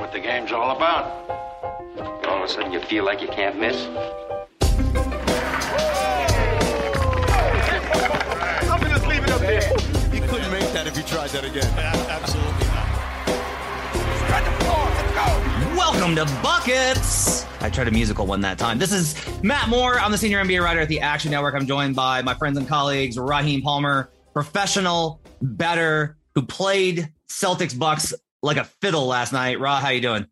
what the game's all about. All of a sudden, you feel like you can't miss. I'm gonna just leave it up there. You couldn't make that if you tried that again. Absolutely not. Spread the floor. Let's go. Welcome to Buckets. I tried a musical one that time. This is Matt Moore. I'm the senior NBA writer at the Action Network. I'm joined by my friends and colleagues, Raheem Palmer, professional bettor, who played Celtics Bucks like a fiddle last night. Ra, how you doing?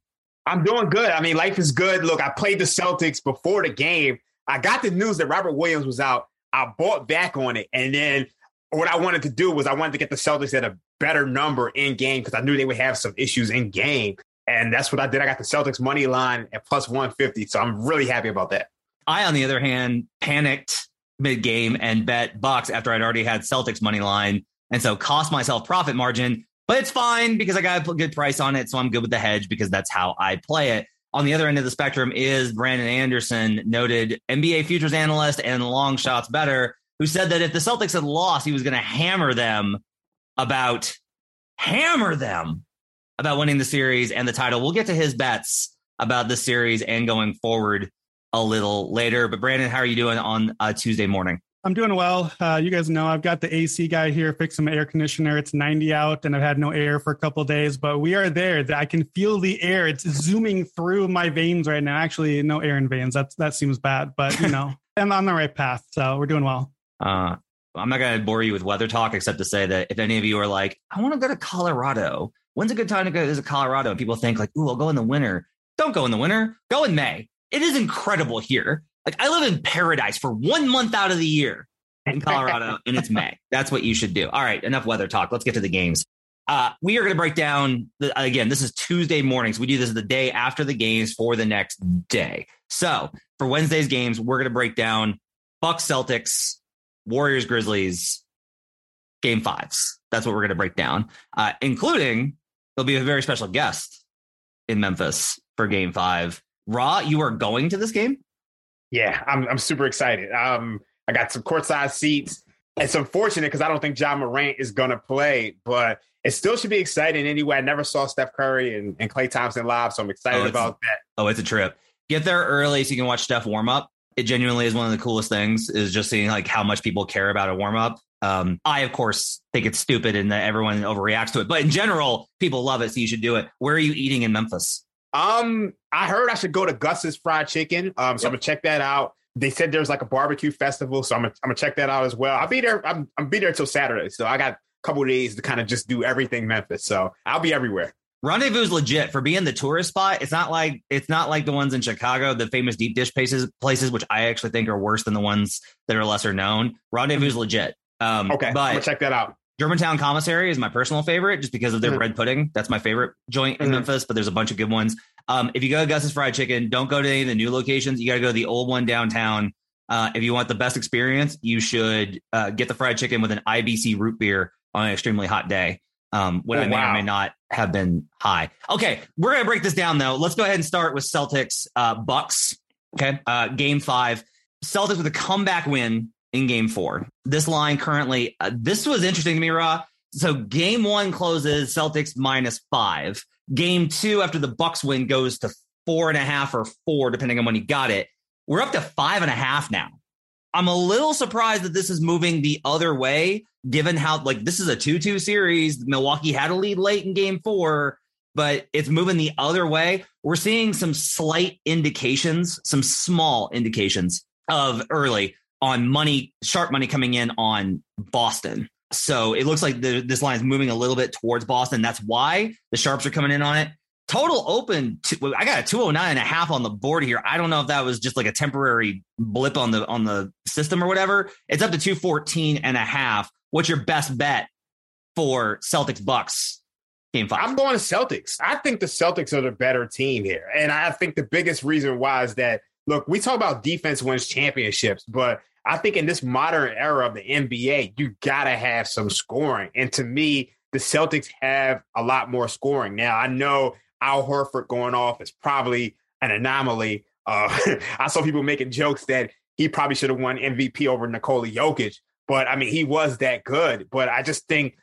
I'm doing good. I mean, life is good. Look, I played the Celtics before the game. I got the news that Robert Williams was out. I bought back on it. And then what I wanted to do was I wanted to get the Celtics at a better number in game because I knew they would have some issues in game. And that's what I did. I got the Celtics money line at plus 150. So I'm really happy about that. I, on the other hand, panicked mid game and bet Bucks after I'd already had Celtics money line. And so cost myself profit margin, but it's fine because I got a good price on it. So I'm good with the hedge because that's how I play it. On the other end of the spectrum is Brandon Anderson, noted NBA futures analyst and long shots bettor, who said that if the Celtics had lost, he was going to hammer them about hammer them about winning the series and the title. We'll get to his bets about the series and going forward a little later. But Brandon, how are you doing on a Tuesday morning? I'm doing well. Uh, you guys know I've got the AC guy here fixing my air conditioner. It's 90 out and I've had no air for a couple days, but we are there. I can feel the air. It's zooming through my veins right now. Actually, no air in veins. That's that seems bad, but you know, I'm on the right path. So we're doing well. Uh, I'm not going to bore you with weather talk, except to say that if any of you are like, I want to go to Colorado, when's a good time to go to Colorado? And people think like, ooh, I'll go in the winter. Don't go in the winter. Go in May. It is incredible here. Like I live in paradise for one month out of the year in Colorado, and it's May. That's what you should do. All right, enough weather talk. Let's get to the games. Uh, we are going to break down the, again. This is Tuesday mornings. We do this the day after the games for the next day. So for Wednesday's games, we're going to break down Bucks, Celtics, Warriors, Grizzlies, game fives. That's what we're going to break down, uh, including there'll be a very special guest in Memphis for game five. Ra, you are going to this game? Yeah, I'm, I'm super excited. Um, I got some courtside seats. It's unfortunate because I don't think Ja Morant is going to play, but it still should be exciting anyway. I never saw Steph Curry and, and Klay Thompson live, so I'm excited Oh, about that. Oh, it's a trip. Get there early so you can watch Steph warm up. It genuinely is one of the coolest things is just seeing like how much people care about a warm up. Um, I of course think it's stupid and that everyone overreacts to it, but in general, people love it, so you should do it. Where are you eating in Memphis? Um, I heard I should go to Gus's Fried Chicken. Um, so I'm gonna check that out. They said there's like a barbecue festival, so I'm gonna, I'm gonna check that out as well. I'll be there. I'm I'm be there till Saturday, so I got a couple of days to kind of just do everything Memphis. So I'll be everywhere. Rendezvous is legit for being the tourist spot. It's not like it's not like the ones in Chicago, the famous deep dish places, places which I actually think are worse than the ones that are lesser known. Rendezvous is legit. Um, Okay, I'm but check that out. Germantown Commissary is my personal favorite just because of their Mhm. bread pudding. That's my favorite joint in Mhm. Memphis, but there's a bunch of good ones. Um, if you go to Gus's Fried Chicken, don't go to any of the new locations. You got to go to the old one downtown. Uh, if you want the best experience, you should uh, get the fried chicken with an IBC root beer on an extremely hot day um, when Oh, I may or may not have been high. Okay, we're going to break this down though. Let's go ahead and start with Celtics uh, Bucks. Okay, uh, game five. Celtics with a comeback win in game four. This line currently, uh, this was interesting to me, Ra. So game one closes Celtics minus five. Game two, after the Bucks win, goes to four and a half or four, depending on when you got it. We're up to five and a half now. I'm a little surprised that this is moving the other way, given how like this is a 2-2 series. Milwaukee had a lead late in game four, but it's moving the other way. We're seeing some slight indications, some small indications of early on money, sharp money coming in on Boston. So it looks like the, this line is moving a little bit towards Boston. That's why the sharps are coming in on it. Total open. To, I got a 209 and a half on the board here. I don't know if that was just like a temporary blip on the on the system or whatever. It's up to 214 and a half. What's your best bet for Celtics Bucks game five? I'm going to Celtics. I think the Celtics are the better team here. And I think the biggest reason why is that, look, we talk about defense wins championships, but I think in this modern era of the NBA, you got to have some scoring. And to me, the Celtics have a lot more scoring. Now, I know Al Horford going off is probably an anomaly. Uh, I saw people making jokes that he probably should have won MVP over Nikola Jokic, but I mean, he was that good. But I just think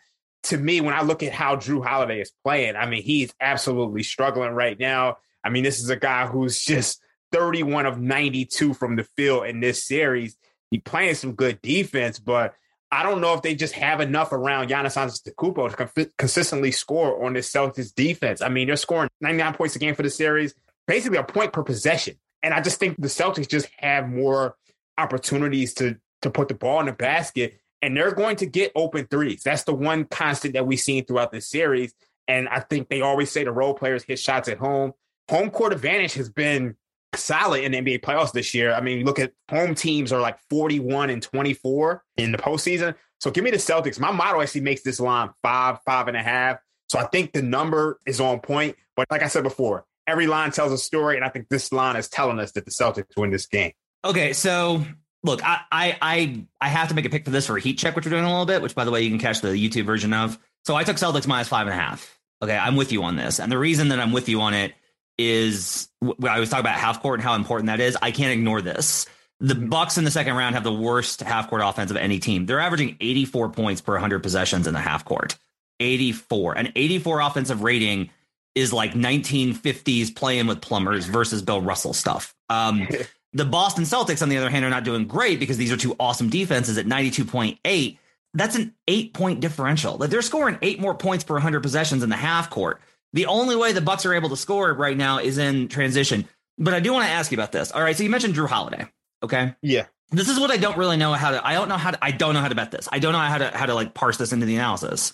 to me, when I look at how Jrue Holiday is playing, I mean, he's absolutely struggling right now. I mean, this is a guy who's just 31 of 92 from the field in this series. He playing some good defense, but I don't know if they just have enough around Giannis Antetokounmpo to con- consistently score on this Celtics defense. I mean, they're scoring 99 points a game for the series, basically a point per possession. And I just think the Celtics just have more opportunities to to put the ball in the basket, and they're going to get open threes. That's the one constant that we've seen throughout this series. And I think they always say the role players hit shots at home. Home court advantage has been solid in the NBA playoffs this year. I mean, look at home teams are like 41 and 24 in the postseason. So give me the Celtics. My model actually makes this line five, five and a half. So I think the number is on point. But like I said before, every line tells a story. And I think this line is telling us that the Celtics win this game. Okay, so look, I, I I I have to make a pick for this for a heat check, which we're doing a little bit, which by the way, you can catch the YouTube version of. So I took Celtics minus five and a half. Okay, I'm with you on this. And the reason that I'm with you on it is I was talking about half court and how important that is. I can't ignore this. The Bucks in the second round have the worst half court offense of any team. They're averaging 84 points per 100 possessions in the half court. 84. An 84 offensive rating is like 1950s playing with plumbers versus Bill Russell stuff. Um, The Boston Celtics, on the other hand, are not doing great because these are two awesome defenses at 92.8. That's an eight point differential. Like they're scoring eight more points per 100 possessions in the half court. The only way the Bucks are able to score right now is in transition. But I do want to ask you about this. All right, so you mentioned Jrue Holiday. Okay. Yeah. This is what I don't really know how to. I don't know how to. I don't know how to bet this. I don't know how to how to like parse this into the analysis.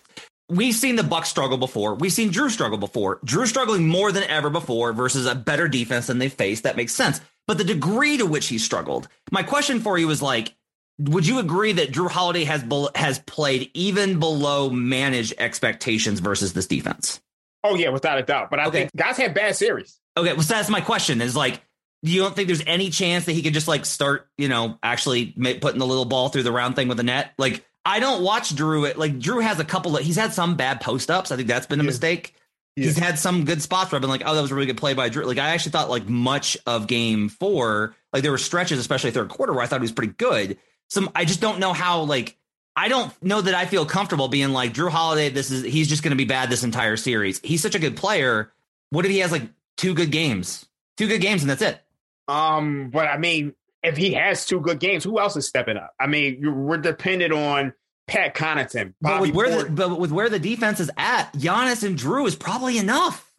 We've seen the Bucks struggle before. We've seen Jrue struggle before. Jrue struggling more than ever before versus a better defense than they faced. That makes sense but the degree to which he struggled. My question for you is like, would you agree that Jrue Holiday has has played even below managed expectations versus this defense? Oh yeah, without a doubt. But I Okay. think guys have bad series. Okay, well, so that's my question. Is like, you don't think there's any chance that he could just like start, you know, actually putting the little ball through the round thing with the net? Like, I don't watch Jrue. It like, Jrue has a couple of. He's had some bad post ups. I think that's been a Yeah. mistake. Yeah. He's had some good spots where I've been like, oh, that was a really good play by Jrue. Like, I actually thought like much of game four, like there were stretches, especially third quarter, where I thought he was pretty good. Some, I just don't know how. Like, I don't know that I feel comfortable being like Jrue Holiday. This is he's just going to be bad this entire series. He's such a good player. What if he has like two good games, two good games, and that's it? Um, but I mean, if he has two good games, who else is stepping up? I mean, we're dependent on Pat Connaughton, But Bobby with where the but with where the defense is at, Giannis and Jrue is probably enough.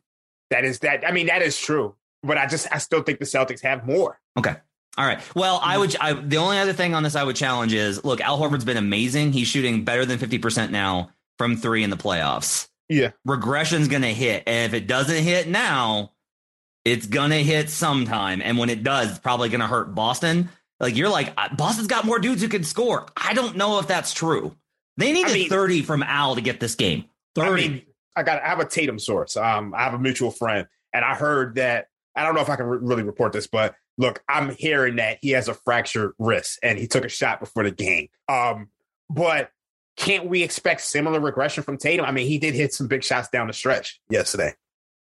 that is that. I mean, that is true. But I just, I still think the Celtics have more. Okay. All right. Well, I would. I, the only other thing on this I would challenge is look, Al Horford's been amazing. He's shooting better than fifty percent now from three in the playoffs. Yeah. Regression's going to hit, and if it doesn't hit now, it's going to hit sometime. And when it does, it's probably going to hurt Boston. Like you're like Boston's got more dudes who can score. I don't know if that's true. They need I a mean- thirty from Al to get this game. I Thirty. mean, I got, I have a Tatum source. Um, I have a mutual friend, and I heard that. I don't know if I can re- really report this, but look, I'm hearing that he has a fractured wrist and he took a shot before the game. Um, but can't we expect similar regression from Tatum? I mean, he did hit some big shots down the stretch yesterday.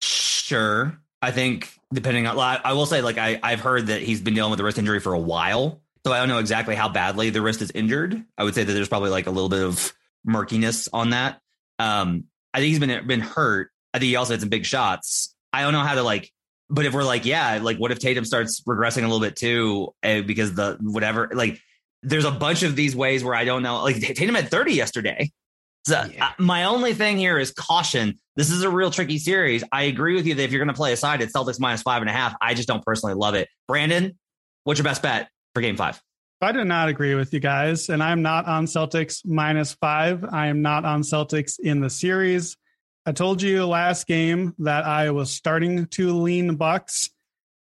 Sure. I think depending on, I, will say, like, I, I've heard that he's been dealing with a wrist injury for a while. So I don't know exactly how badly the wrist is injured. I would say that there's probably like a little bit of murkiness on that. Um, I think he's been been hurt. I think he also had some big shots. I don't know how to like, but if we're like, yeah, like, what if Tatum starts regressing a little bit too? eh, because the whatever, like, there's a bunch of these ways where I don't know. Like Tatum had 30 yesterday. So Yeah. uh, my only thing here is caution. This is a real tricky series. I agree with you that if you're going to play a side, it's Celtics minus five and a half. I just don't personally love it. Brandon, what's your best bet for game five? I do not agree with you guys, and I'm not on Celtics minus five. I am not on Celtics in the series. I told you last game that I was starting to lean Bucks,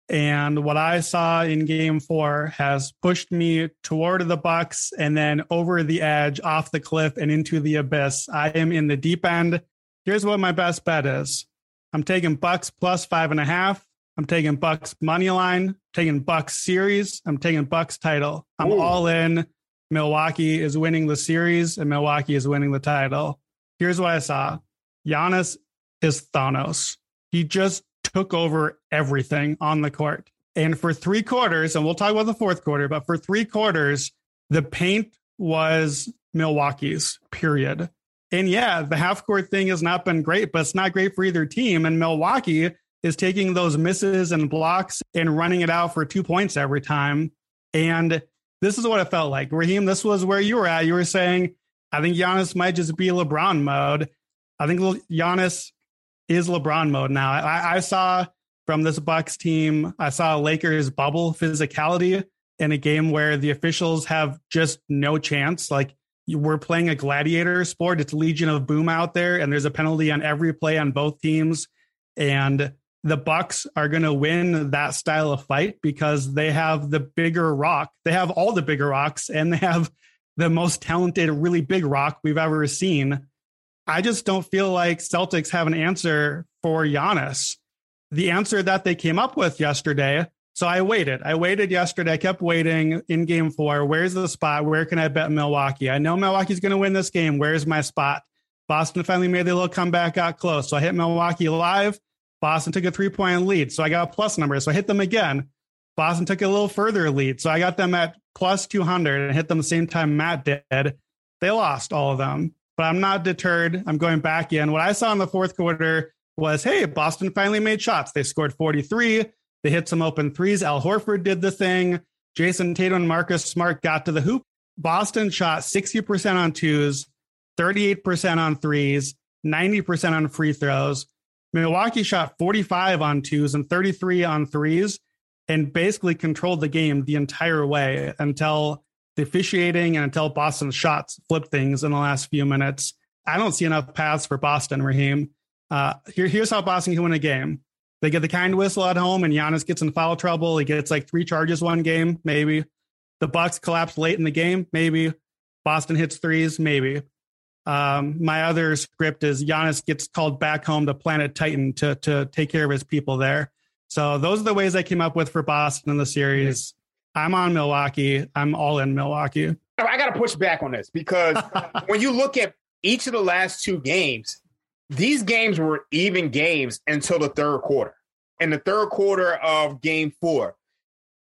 and what I saw in Game Four has pushed me toward the Bucks and then over the edge, off the cliff, and into the abyss. I am in the deep end. Here's what my best bet is: I'm taking Bucks plus five and a half. I'm taking Bucks money line, taking Bucks series. I'm taking Bucks title. I'm Ooh. all in. Milwaukee is winning the series and Milwaukee is winning the title. Here's what I saw. Giannis is Thanos. He just took over everything on the court. And for three quarters, and we'll talk about the fourth quarter, but for three quarters, the paint was Milwaukee's, period. And yeah, the half court thing has not been great, but it's not great for either team. And Milwaukee is taking those misses and blocks and running it out for two points every time. And this is what it felt like. Raheem, this was where you were at. You were saying, I think Giannis might just be LeBron mode. I think Giannis is LeBron mode now. I, I saw from this Bucks team, I saw Lakers bubble physicality in a game where the officials have just no chance. Like we're playing a gladiator sport. It's Legion of Boom out there, and there's a penalty on every play on both teams. And the Bucks are going to win that style of fight because they have the bigger rock. They have all the bigger rocks, and they have the most talented, really big rock we've ever seen. I just don't feel like Celtics have an answer for Giannis. The answer that they came up with yesterday so I waited. I waited yesterday. I kept waiting in game four. Where's the spot? Where can I bet Milwaukee? I know Milwaukee's going to win this game. Where's my spot? Boston finally made the little comeback, got close. So I hit Milwaukee live. Boston took a three point lead. So I got a plus number. So I hit them again. Boston took a little further lead. So I got them at plus 200 and hit them the same time Matt did. They lost all of them, but I'm not deterred. I'm going back in. What I saw in the fourth quarter was hey, Boston finally made shots. They scored 43. They hit some open threes. Al Horford did the thing. Jayson Tatum and Marcus Smart got to the hoop. Boston shot 60% on twos, 38% on threes, 90% on free throws. Milwaukee shot 45 on twos and 33 on threes and basically controlled the game the entire way until the officiating and until Boston's shots flip things in the last few minutes. I don't see enough paths for Boston, Raheem. Uh, here, here's how Boston can win a game. They get the kind whistle at home, and Giannis gets in foul trouble. He gets like three charges one game, maybe. The Bucks collapse late in the game, maybe. Boston hits threes, maybe. Um, my other script is Giannis gets called back home to Planet Titan to to take care of his people there. So those are the ways I came up with for Boston in the series. I'm on Milwaukee. I'm all in Milwaukee. I got to push back on this because when you look at each of the last two games, these games were even games until the third quarter. In the third quarter of game four,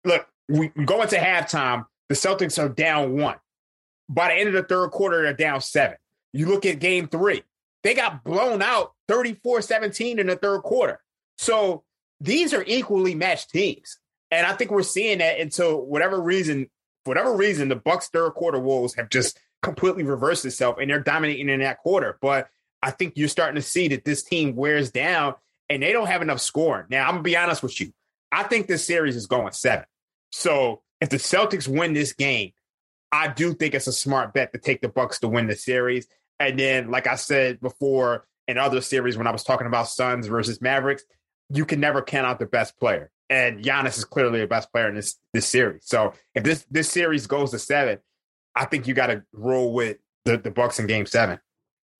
look, we go into halftime, the Celtics are down one. By the end of the third quarter, they're down seven. You look at game three, they got blown out 34 17 in the third quarter. So these are equally matched teams. And I think we're seeing that until whatever reason, for whatever reason, the Bucks third quarter woes have just completely reversed itself and they're dominating in that quarter. But I think you're starting to see that this team wears down and they don't have enough scoring. Now, I'm gonna be honest with you. I think this series is going seven. So if the Celtics win this game, I do think it's a smart bet to take the Bucks to win the series. And then, like I said before in other series when I was talking about Suns versus Mavericks, you can never count out the best player. And Giannis is clearly the best player in this this series. So if this this series goes to seven, I think you got to roll with the, the Bucks in game seven.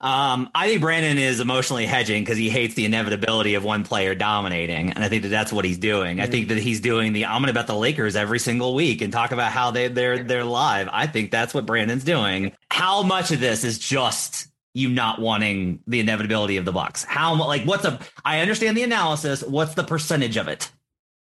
Um, I think Brandon is emotionally hedging because he hates the inevitability of one player dominating, and I think that that's what he's doing. Mm-hmm. I think that he's doing the I'm going to bet the Lakers every single week and talk about how they they're they're live. I think that's what Brandon's doing. How much of this is just you not wanting the inevitability of the Bucks? How like what's a? I understand the analysis. What's the percentage of it?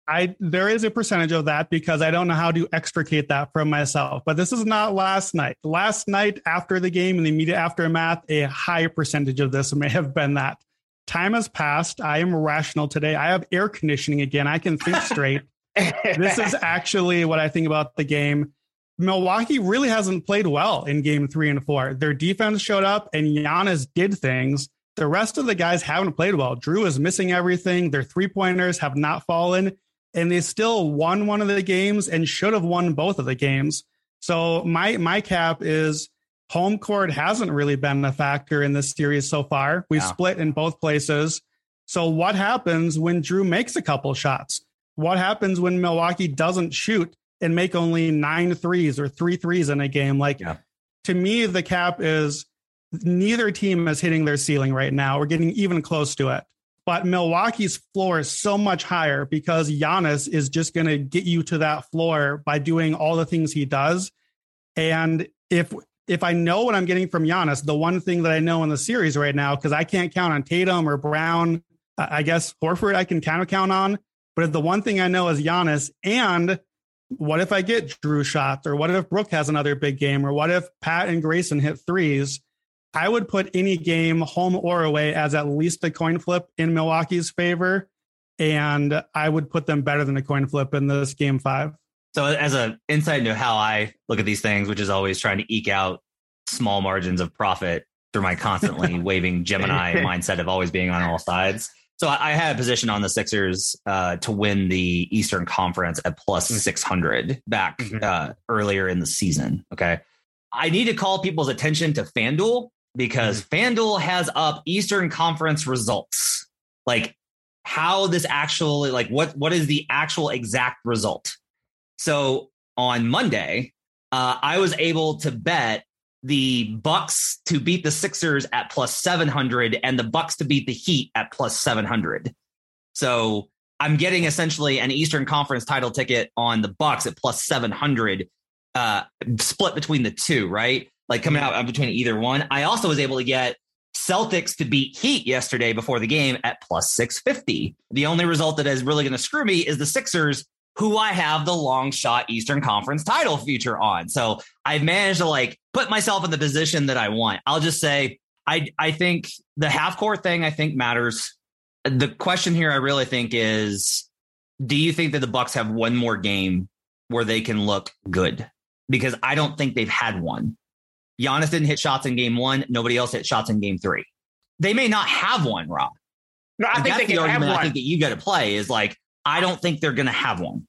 I there is a percentage of that because I don't know how to extricate that from myself. But this is not last night. Last night after the game and the immediate aftermath, a high percentage of this may have been that. Time has passed. I am rational today. I have air conditioning again. I can think straight. this is actually what I think about the game. Milwaukee really hasn't played well in game three and four. Their defense showed up and Giannis did things. The rest of the guys haven't played well. Jrue is missing everything. Their three pointers have not fallen and they still won one of the games and should have won both of the games. So my my cap is home court hasn't really been a factor in this series so far. We've yeah. split in both places. So what happens when Jrue makes a couple shots? What happens when Milwaukee doesn't shoot and make only nine threes or three threes in a game? Like yeah. to me, the cap is neither team is hitting their ceiling right now. We're getting even close to it. But Milwaukee's floor is so much higher because Giannis is just going to get you to that floor by doing all the things he does. And if if I know what I'm getting from Giannis, the one thing that I know in the series right now, because I can't count on Tatum or Brown, I guess Horford I can kind of count on. But the one thing I know is Giannis, and what if I get Jrue shots, or what if Brook has another big game, or what if Pat and Grayson hit threes? I would put any game, home or away, as at least a coin flip in Milwaukee's favor. And I would put them better than a coin flip in this game five. So, as an insight into how I look at these things, which is always trying to eke out small margins of profit through my constantly waving Gemini mindset of always being on all sides. So I, I had a position on the Sixers uh, to win the Eastern Conference at Mm-hmm. 600 back Mhm. uh, earlier in the season. Okay. I need to call people's attention to FanDuel because Mm-hmm. FanDuel has up Eastern Conference results. Like how this actually, like what what is the actual exact result? So on Monday, uh, I was able to bet the Bucks to beat the Sixers at plus 700 and the Bucks to beat the Heat at plus 700. So I'm getting essentially an Eastern Conference title ticket on the Bucks at plus 700 uh split between the two, right? Like coming out between either one. I also was able to get Celtics to beat Heat yesterday before the game at plus 650. The only result that is really going to screw me is the Sixers who I have the long shot Eastern Conference title future on. So I've managed to like put myself in the position that I want. I'll just say I I think the half court thing I think matters. The question here I really think is do you think that the Bucks have one more game where they can look good? Because I don't think they've had one. Giannis didn't hit shots in game 1, nobody else hit shots in game 3. They may not have one, Rob. No, I And think that's they the can have argument I think that you got to play is like I don't think they're going to have one.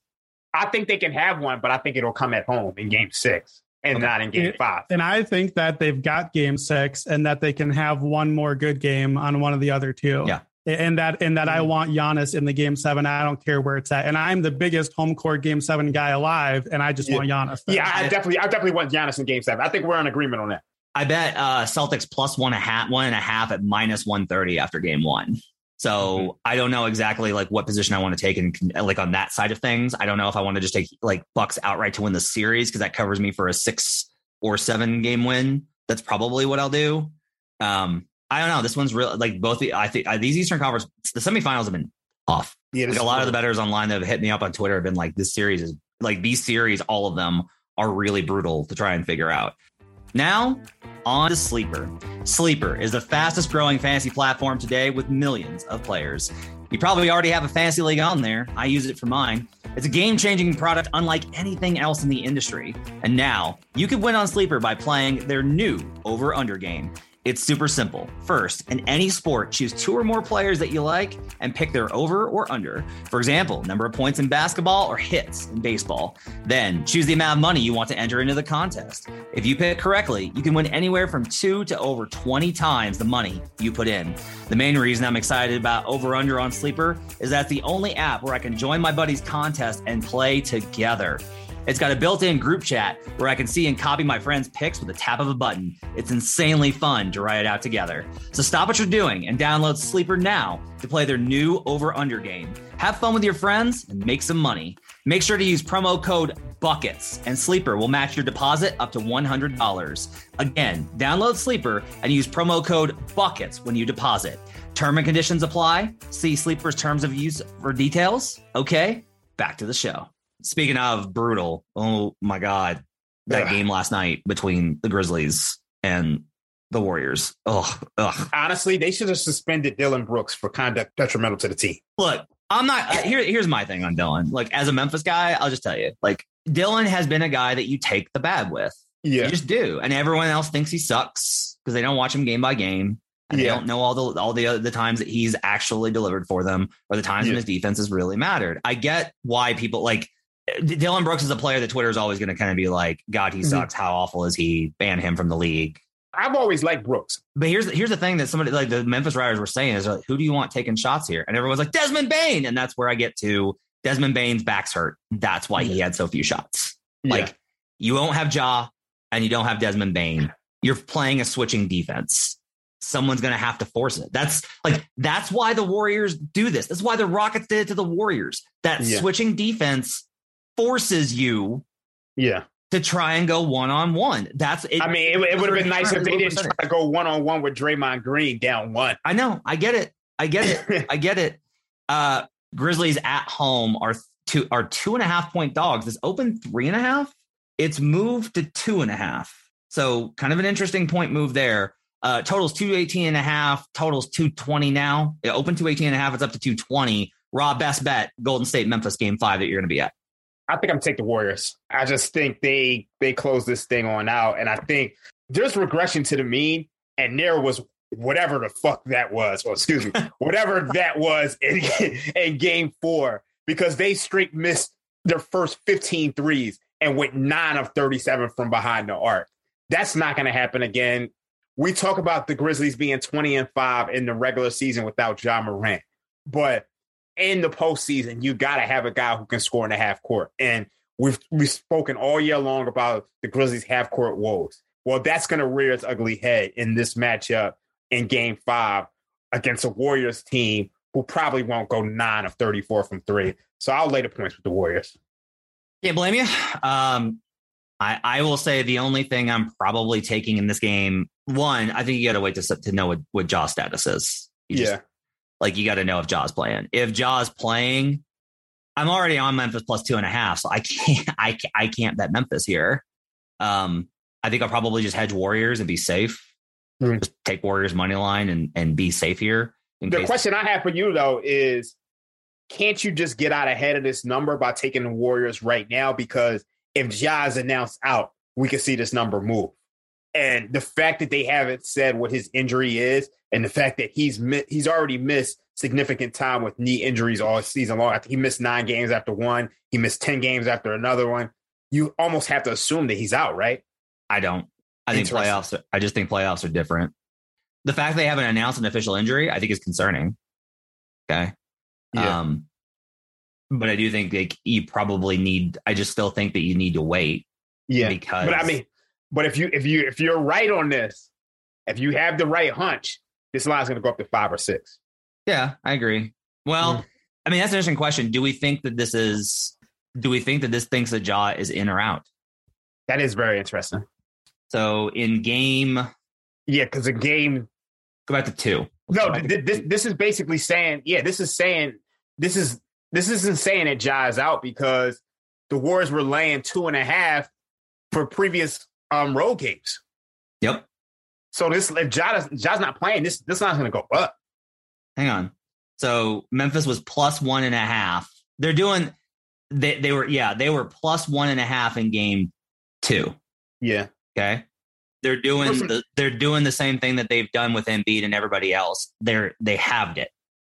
I think they can have one, but I think it'll come at home in game six and Okay. not in game five. And I think that they've got game six and that they can have one more good game on one of the other two. Yeah. And that and that I want Giannis in the game seven. I don't care where it's at. And I'm the biggest home court game seven guy alive, and I just Yeah. want Giannis. there. Yeah, I definitely, I definitely want Giannis in game seven. I think we're in agreement on that. I bet uh, Celtics one a half, one and a half at minus one thirty after game one. So Mm-hmm. I don't know exactly like what position I want to take and like on that side of things. I don't know if I want to just take like Bucks outright to win the series because that covers me for a six or seven game win. That's probably what I'll do. Um, I don't know. This one's real. Like both the I think uh, these Eastern Conference the semifinals have been off. Yeah, Like a lot of the bettors online that have hit me up on Twitter have been like, this series is like these series, all of them are really brutal to try and figure out. Now, on to Sleeper. Sleeper is the fastest growing fantasy platform today with millions of players. You probably already have a fantasy league on there. I use it for mine. It's a game changing product unlike anything else in the industry. And now, you can win on Sleeper by playing their new over under game. It's super simple. First, in any sport, choose two or more players that you like and pick their over or under. For example, number of points in basketball or hits in baseball. Then, choose the amount of money you want to enter into the contest. If you pick correctly, you can win anywhere from two to over 20 times the money you put in. The main reason I'm excited about Over Under on Sleeper is that's the only app where I can join my buddies' contest and play together. It's got a built in group chat where I can see and copy my friends' picks with a tap of a button. It's insanely fun to write it out together. So stop what you're doing and download Sleeper now to play their new over under game. Have fun with your friends and make some money. Make sure to use promo code BUCKETS and Sleeper will match your deposit up to $100. Again, download Sleeper and use promo code BUCKETS when you deposit. Term and conditions apply. See Sleeper's terms of use for details. Okay, back to the show. Speaking of brutal, oh my God, that Ugh. game last night between the Grizzlies and the Warriors. Oh. Honestly, they should have suspended Dillon Brooks for conduct detrimental to the team. Look, I'm not uh, here. Here's my thing on Dillon. Like, as a Memphis guy, I'll just tell you, like, Dillon has been a guy that you take the bad with. Yeah, You just do, and everyone else thinks he sucks because they don't watch him game by game, and they don't know all the all the the times that he's actually delivered for them, or the times when his defense has really mattered. I get why people like Dillon Brooks is a player that Twitter is always going to kind of be like, God, he Mhm. sucks. How awful is he? Ban him from the league. I've always liked Brooks. But here's here's the thing that somebody like the Memphis Riders were saying is like, who do you want taking shots here? And everyone's like Desmond Bane, and that's where I get to Desmond Bane's back's hurt. That's why he had so few shots. Like you won't have Ja and you don't have Desmond Bane. You're playing a switching defense. Someone's gonna have to force it. That's like that's why the Warriors do this. That's why the Rockets did it to the Warriors. That Yeah. switching defense forces you yeah. to try and go one on one. That's it. I mean, it, it would have been nice if they didn't try to go one on one with Draymond Green down one. I know. I get it. I get it. I get it. Uh, Grizzlies at home are two are two and a half point dogs. This open three and a half. It's moved to two and a half. So kind of an interesting point move there. Uh, totals 218 and a half, totals 220 now. It opened 218 and a half, it's up to 220. Ra best bet, Golden State Memphis game five that you're going to be at. I think I'm gonna take the Warriors. I just think they they close this thing on out, and I think there's regression to the mean, and there was whatever the fuck that was, or excuse me, whatever that was in, in game four, because they straight missed their first 15 threes and went nine of 37 from behind the arc. That's not going to happen again. We talk about the Grizzlies being 20 and five in the regular season without Ja Morant, but in the postseason, you got to have a guy who can score in the half court. And we've we've spoken all year long about the Grizzlies' half court woes. Well, that's going to rear its ugly head in this matchup in Game Five against a Warriors team who probably won't go nine of thirty-four from three. So I'll lay the points with the Warriors. Can't blame you. Um, I, I will say the only thing I'm probably taking in this game, one, I think you got to wait to to know what what Ja's status is. You just- yeah, like you got to know if Ja's playing. If Ja's playing, I'm already on Memphis plus two and a half, so I can't I can't, I can't bet Memphis here. Um, I think I'll probably just hedge Warriors and be safe. Hmm. Just take Warriors money line and and be safe here. The case, question I have for you though is, can't you just get out ahead of this number by taking the Warriors right now? Because if Ja is announced out, we can see this number move. And the fact that they haven't said what his injury is, and the fact that he's mi- he's already missed significant time with knee injuries all season long. I think he missed nine games after one. He missed ten games after another one. You almost have to assume that he's out, right? I don't. I think playoffs. I just think playoffs are different. The fact they haven't announced an official injury, I think, is concerning. Okay. Yeah. Um, but I do think like you probably need. I just still think that you need to wait Yeah, because. but I mean, but if you if you if you're right on this, if you have the right hunch, this line's going to go up to five or six. Yeah, I agree. Well, Yeah. I mean, that's an interesting question. Do we think that this is? Do we think that this thinks the Ja is in or out? That is very interesting. So in game, Yeah, because a game. Go back to two. No, th- th- this this is basically saying, yeah, this is saying this is this isn't saying that Ja is out because the Warriors were laying two and a half for previous um road games. Yep. So this if Ja Ja's not playing, this this line's going to go up. Hang on. So Memphis was plus one and a half. They're doing. They they were yeah they were plus one and a half in game two. Yeah, Okay. They're doing the, they're doing the same thing that they've done with Embiid and everybody else. They're they halved it.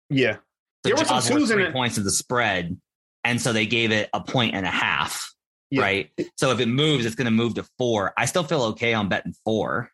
yeah, So There were some twos in three points of the spread, and so they gave it a point and a half. Yeah. Right. So if it moves, it's going to move to four. I still feel okay on betting four.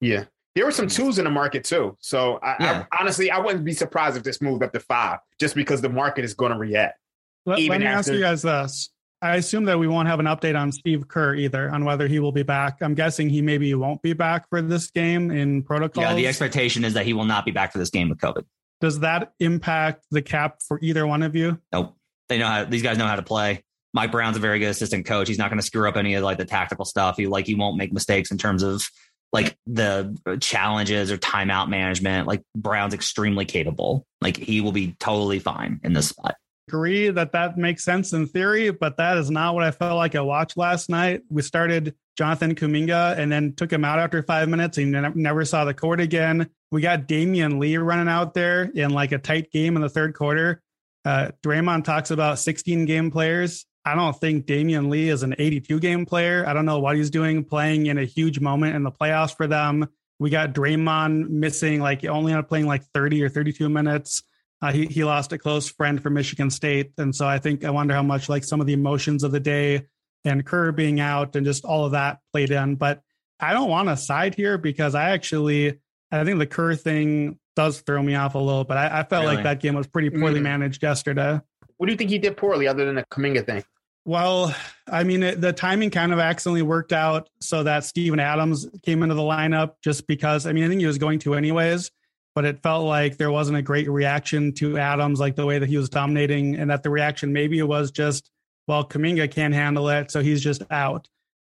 yeah. There were some twos in the market too. So I, Yeah. I honestly I wouldn't be surprised if this moved up to five, just because the market is going to react. Let, let Even me ask you guys this. I assume that we won't have an update on Steve Kerr either, on whether he will be back. I'm guessing he maybe won't be back for this game in protocol. Yeah. The expectation is that he will not be back for this game with COVID. Does that impact the cap for either one of you? Nope. They know how these guys know how to play. Mike Brown's a very good assistant coach. He's not going to screw up any of like the tactical stuff. He like he won't make mistakes in terms of like the challenges or timeout management. Like Brown's extremely capable. Like he will be totally fine in this spot. Agree that that makes sense in theory, but that is not what I felt like I watched last night. We started Jonathan Kuminga and then took him out after five minutes. He never saw the court again. We got Damion Lee running out there in like a tight game in the third quarter. Uh, Draymond talks about 16 game players. I don't think Damion Lee is an 82 game player. I don't know what he's doing playing in a huge moment in the playoffs for them. We got Draymond missing, like only up playing like 30 or 32 minutes. Uh, he, he lost a close friend from Michigan State. And so I think I wonder how much like some of the emotions of the day and Kerr being out and just all of that played in. But I don't want to side here because I actually, I think the Kerr thing does throw me off a little, but I, I felt Really? like that game was pretty poorly Mm. managed yesterday. What do you think he did poorly other than the Kuminga thing? Well, I mean, it, the timing kind of accidentally worked out so that Steven Adams came into the lineup just because, I mean, I think he was going to anyways, but it felt like there wasn't a great reaction to Adams, like the way that he was dominating, and that the reaction maybe it was just, well, Kuminga can't handle it, so he's just out.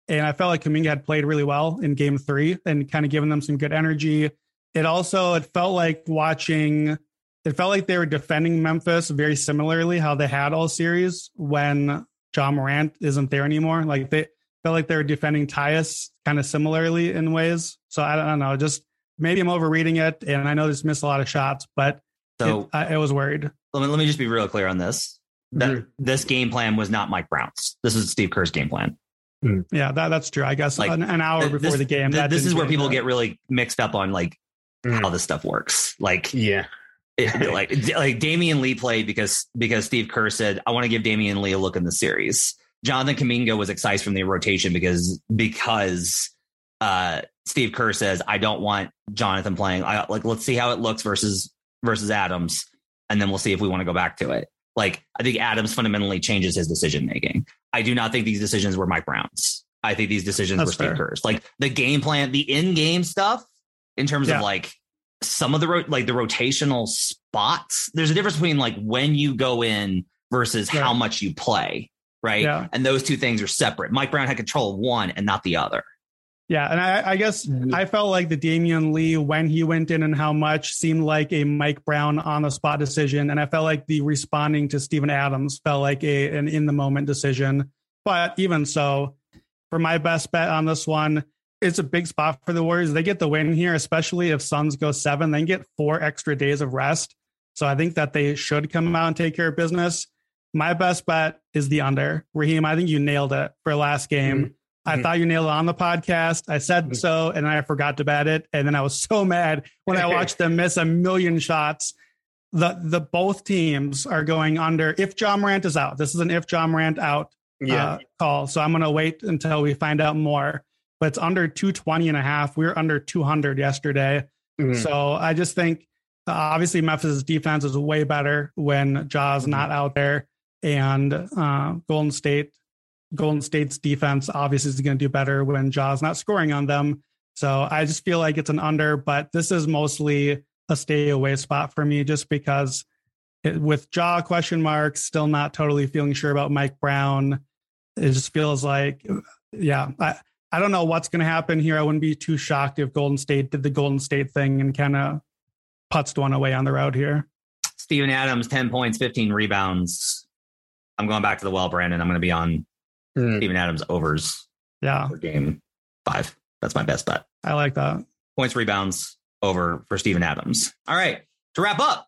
And I felt like Kuminga had played really well in game three and kind of given them some good energy. It also, it felt like watching, it felt like they were defending Memphis very similarly how they had all series when Ja Morant isn't there anymore. Like they felt like they were defending Tyus kind of similarly in ways. So I don't know. Just maybe I'm overreading it, and I know this missed a lot of shots, but So it, I, I was worried. let me let me just be real clear on this. That Mhm. this game plan was not Mike Brown's. This is Steve Kerr's game plan. Yeah, that, that's true. I guess Like, an, an hour Th- before this, the game. th- that this is where people it. get really mixed up on like Mm. how this stuff works. Like Yeah. It, like like Damion Lee played because because Steve Kerr said I want to give Damion Lee a look in the series. Jonathan Kuminga was excised from the rotation because because uh, Steve Kerr says I don't want Jonathan playing. I like let's see how it looks versus versus Adams, and then we'll see if we want to go back to it. Like I think Adams fundamentally changes his decision making. I do not think these decisions were Mike Brown's. I think these decisions That's were Steve fair. Kerr's. Like the game plan, the in game stuff in terms Yeah. of like some of the ro- like the rotational spots. There's a difference between like when you go in versus how much you play, right? Yeah. And those two things are separate. Mike Brown had control of one and not the other. Yeah, and I, I guess mm-hmm. I felt like the Damion Lee when he went in and how much seemed like a Mike Brown on the spot decision, and I felt like the responding to Steven Adams felt like a an in the moment decision. But even so, for my best bet on this one, it's a big spot for the Warriors. They get the win here, especially if Suns go seven, they get four extra days of rest. So I think that they should come out and take care of business. My best bet is the under. Raheem, I think you nailed it for last game. I Mhm. thought you nailed it on the podcast. I said Mhm. so, and I forgot to bet it. And then I was so mad when I watched them miss a million shots. The the both teams are going under if Ja Morant is out. This is an if Ja Morant out Yeah. uh, call. So I'm going to wait until we find out more. But it's under 220 and a half. We were under 200 yesterday. Mhm. So I just think uh, obviously Memphis' defense is way better when Ja's not out there. And uh, Golden State, Golden State's defense obviously is going to do better when Ja's not scoring on them. So I just feel like it's an under, but this is mostly a stay away spot for me just because it, with Ja question marks, still not totally feeling sure about Mike Brown. It just feels like, yeah, I, I don't know what's going to happen here. I wouldn't be too shocked if Golden State did the Golden State thing and kind of putzed one away on the road here. Steven Adams, 10 points, 15 rebounds. I'm going back to the well, Brandon. I'm going to be on Mhm. Steven Adams overs Yeah, for game five. That's my best bet. I like that. Points, rebounds over for Steven Adams. All right. To wrap up,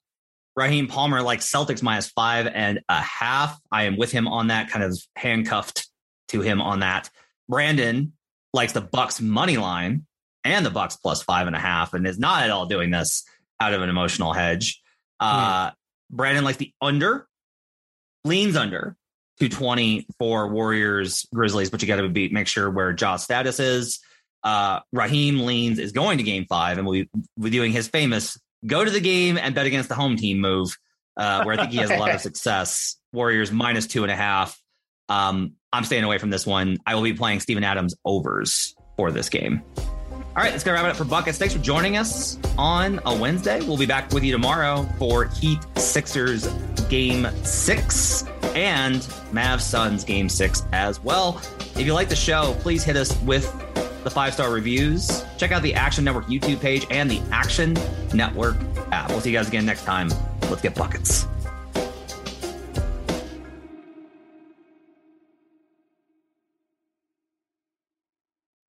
Raheem Palmer like Celtics minus five and a half. I am with him on that, kind of handcuffed to him on that. Brandon likes the Bucks money line and the Bucks plus five and a half, and is not at all doing this out of an emotional hedge. Uh, Brandon likes the under, leans under 220 for Warriors Grizzlies, but you got to be make sure where Ja's status is. Uh, Raheem leans is going to game five, and we'll be, we'll be doing his famous go to the game and bet against the home team move, uh, where I think he has a lot of success. Warriors minus two and a half. Um, I'm staying away from this one. I will be playing Steven Adams overs for this game. All right, let's go wrap it up for Buckets. Thanks for joining us on a Wednesday. We'll be back with you tomorrow for Heat Sixers Game Six and Mavs Suns Game Six as well. If you like the show, please hit us with the five star reviews. Check out the Action Network YouTube page and the Action Network app. We'll see you guys again next time. Let's get buckets.